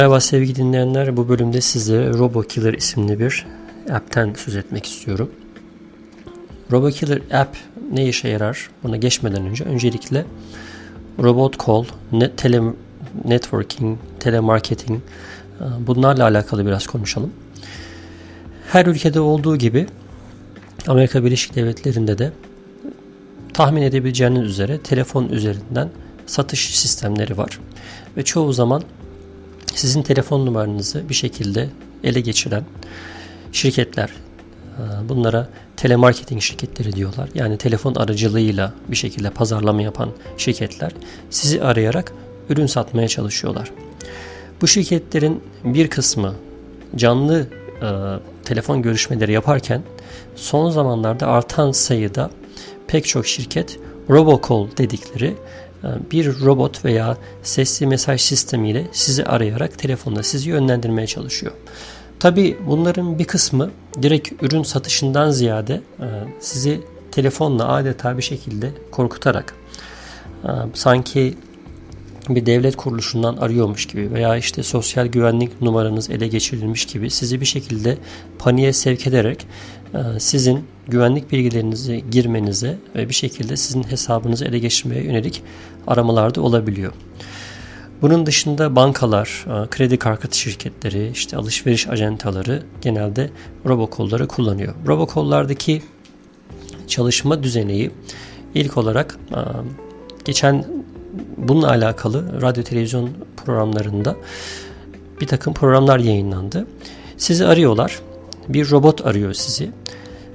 Merhaba sevgili dinleyenler. Bu bölümde size RoboKiller isimli bir app'ten söz etmek istiyorum. RoboKiller app ne işe yarar? Buna geçmeden önce öncelikle robot call, net, tele, networking, telemarketing e, bunlarla alakalı biraz konuşalım. Her ülkede olduğu gibi Amerika Birleşik Devletleri'nde de tahmin edebileceğiniz üzere telefon üzerinden satış sistemleri var. Ve çoğu zaman sizin telefon numaranızı bir şekilde ele geçiren şirketler, e, bunlara telemarketing şirketleri diyorlar. Yani telefon aracılığıyla bir şekilde pazarlama yapan şirketler sizi arayarak ürün satmaya çalışıyorlar. Bu şirketlerin bir kısmı canlı e, telefon görüşmeleri yaparken son zamanlarda artan sayıda pek çok şirket robocall dedikleri bir robot veya sesli mesaj sistemiyle sizi arayarak telefonda sizi yönlendirmeye çalışıyor. Tabi bunların bir kısmı direkt ürün satışından ziyade e, sizi telefonla adeta bir şekilde korkutarak e, sanki bir devlet kuruluşundan arıyormuş gibi veya işte sosyal güvenlik numaranız ele geçirilmiş gibi sizi bir şekilde paniğe sevk ederek e, sizin güvenlik bilgilerinizi girmenize ve bir şekilde sizin hesabınızı ele geçirmeye yönelik aramalarda olabiliyor. Bunun dışında bankalar, e, kredi kartı şirketleri, işte alışveriş ajantaları genelde robokolları kullanıyor. Robokollardaki çalışma düzeneyi ilk olarak e, geçen bununla alakalı radyo televizyon programlarında bir takım programlar yayınlandı. Sizi arıyorlar. Bir robot arıyor sizi.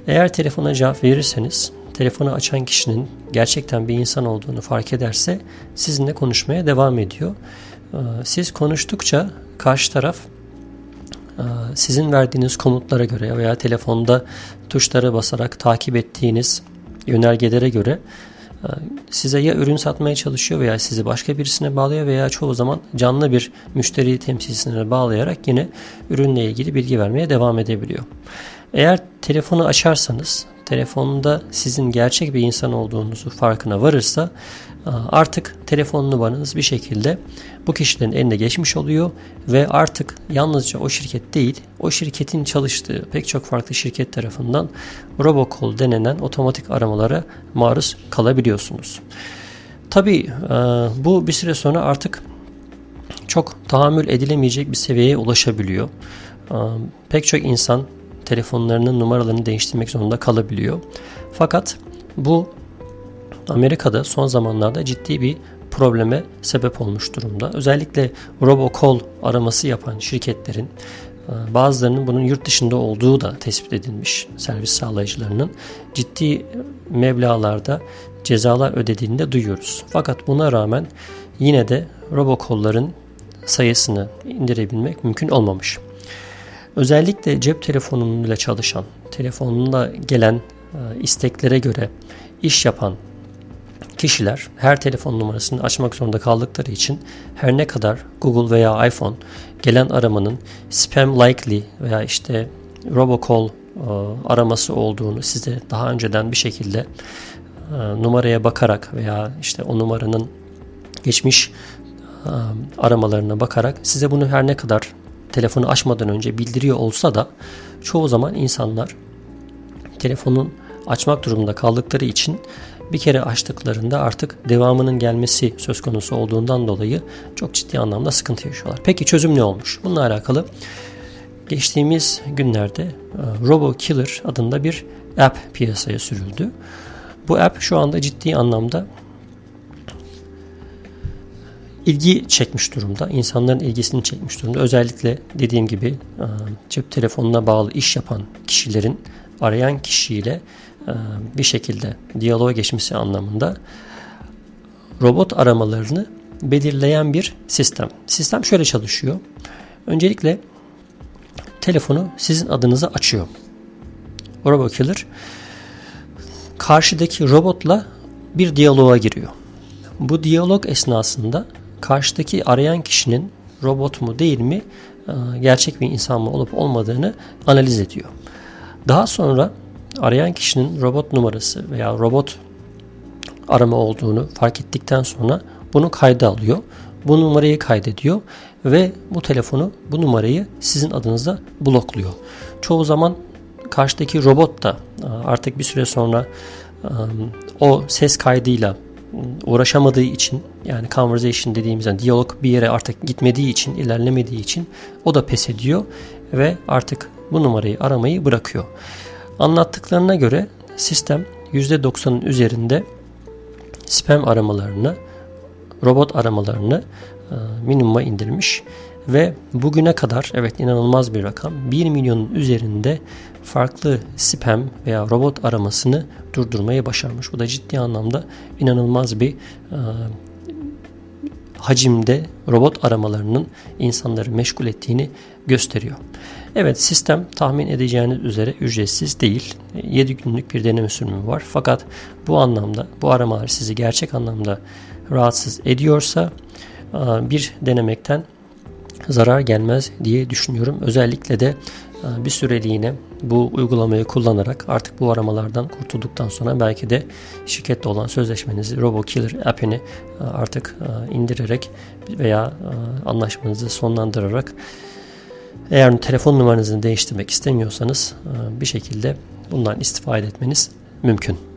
Eğer telefona cevap verirseniz telefonu açan kişinin gerçekten bir insan olduğunu fark ederse sizinle konuşmaya devam ediyor. Ee, siz konuştukça karşı taraf e, sizin verdiğiniz komutlara göre veya telefonda tuşlara basarak takip ettiğiniz yönergelere göre e, size ya ürün satmaya çalışıyor veya sizi başka birisine bağlıyor veya çoğu zaman canlı bir müşteri temsilcisine bağlayarak yine ürünle ilgili bilgi vermeye devam edebiliyor. Eğer telefonu açarsanız telefonda sizin gerçek bir insan olduğunuzu farkına varırsa artık telefon numaranız bir şekilde bu kişilerin eline geçmiş oluyor ve artık yalnızca o şirket değil o şirketin çalıştığı pek çok farklı şirket tarafından robocall denenen otomatik aramalara maruz kalabiliyorsunuz. Tabi bu bir süre sonra artık çok tahammül edilemeyecek bir seviyeye ulaşabiliyor. Pek çok insan telefonlarının numaralarını değiştirmek zorunda kalabiliyor. Fakat bu Amerika'da son zamanlarda ciddi bir probleme sebep olmuş durumda. Özellikle robocall araması yapan şirketlerin e, bazılarının bunun yurt dışında olduğu da tespit edilmiş servis sağlayıcılarının ciddi meblalarda cezalar ödediğini de duyuyoruz. Fakat buna rağmen yine de robocall'ların sayısını indirebilmek mümkün olmamış. Özellikle cep telefonuyla çalışan, telefonunda gelen e, isteklere göre iş yapan kişiler her telefon numarasını açmak zorunda kaldıkları için her ne kadar Google veya iPhone gelen aramanın spam likely veya işte robocall e, araması olduğunu size daha önceden bir şekilde e, numaraya bakarak veya işte o numaranın geçmiş aramalarına bakarak size bunu her ne kadar telefonu açmadan önce bildiriyor olsa da çoğu zaman insanlar telefonun açmak durumunda kaldıkları için bir kere açtıklarında artık devamının gelmesi söz konusu olduğundan dolayı çok ciddi anlamda sıkıntı yaşıyorlar. Peki çözüm ne olmuş? Bununla alakalı geçtiğimiz günlerde e, Robo Killer adında bir app piyasaya sürüldü. Bu app şu anda ciddi anlamda ilgi çekmiş durumda. İnsanların ilgisini çekmiş durumda. Özellikle dediğim gibi e, cep telefonuna bağlı iş yapan kişilerin arayan kişiyle e, bir şekilde diyaloğa geçmesi anlamında robot aramalarını belirleyen bir sistem. Sistem şöyle çalışıyor. Öncelikle telefonu sizin adınıza açıyor. Robot Killer karşıdaki robotla bir diyaloğa giriyor. Bu diyalog esnasında karşıdaki arayan kişinin robot mu değil mi e, gerçek bir insan mı olup olmadığını analiz ediyor. Daha sonra arayan kişinin robot numarası veya robot arama olduğunu fark ettikten sonra bunu kayda alıyor. bu numarayı kaydediyor ve bu telefonu bu numarayı sizin adınıza blokluyor. Çoğu zaman karşıdaki robot da artık bir süre sonra o ses kaydıyla uğraşamadığı için yani conversation dediğimiz yani diyalog bir yere artık gitmediği için, ilerlemediği için o da pes ediyor ve artık bu numarayı aramayı bırakıyor. Anlattıklarına göre sistem %90'ın üzerinde spam aramalarını, robot aramalarını e, minimuma indirmiş ve bugüne kadar evet inanılmaz bir rakam 1 milyonun üzerinde farklı spam veya robot aramasını durdurmayı başarmış. Bu da ciddi anlamda inanılmaz bir e, hacimde robot aramalarının insanları meşgul ettiğini gösteriyor. Evet sistem tahmin edeceğiniz üzere ücretsiz değil. 7 günlük bir deneme sürümü var. Fakat bu anlamda bu aramalar sizi gerçek anlamda rahatsız ediyorsa e, bir denemekten zarar gelmez diye düşünüyorum. Özellikle de e, bir süreliğine bu uygulamayı kullanarak artık bu aramalardan kurtulduktan sonra belki de şirkette olan sözleşmenizi RoboKiller app'ini e, artık e, indirerek veya anlaşmanızı sonlandırarak eğer telefon numaranızı değiştirmek istemiyorsanız bir şekilde bundan istifade etmeniz mümkün.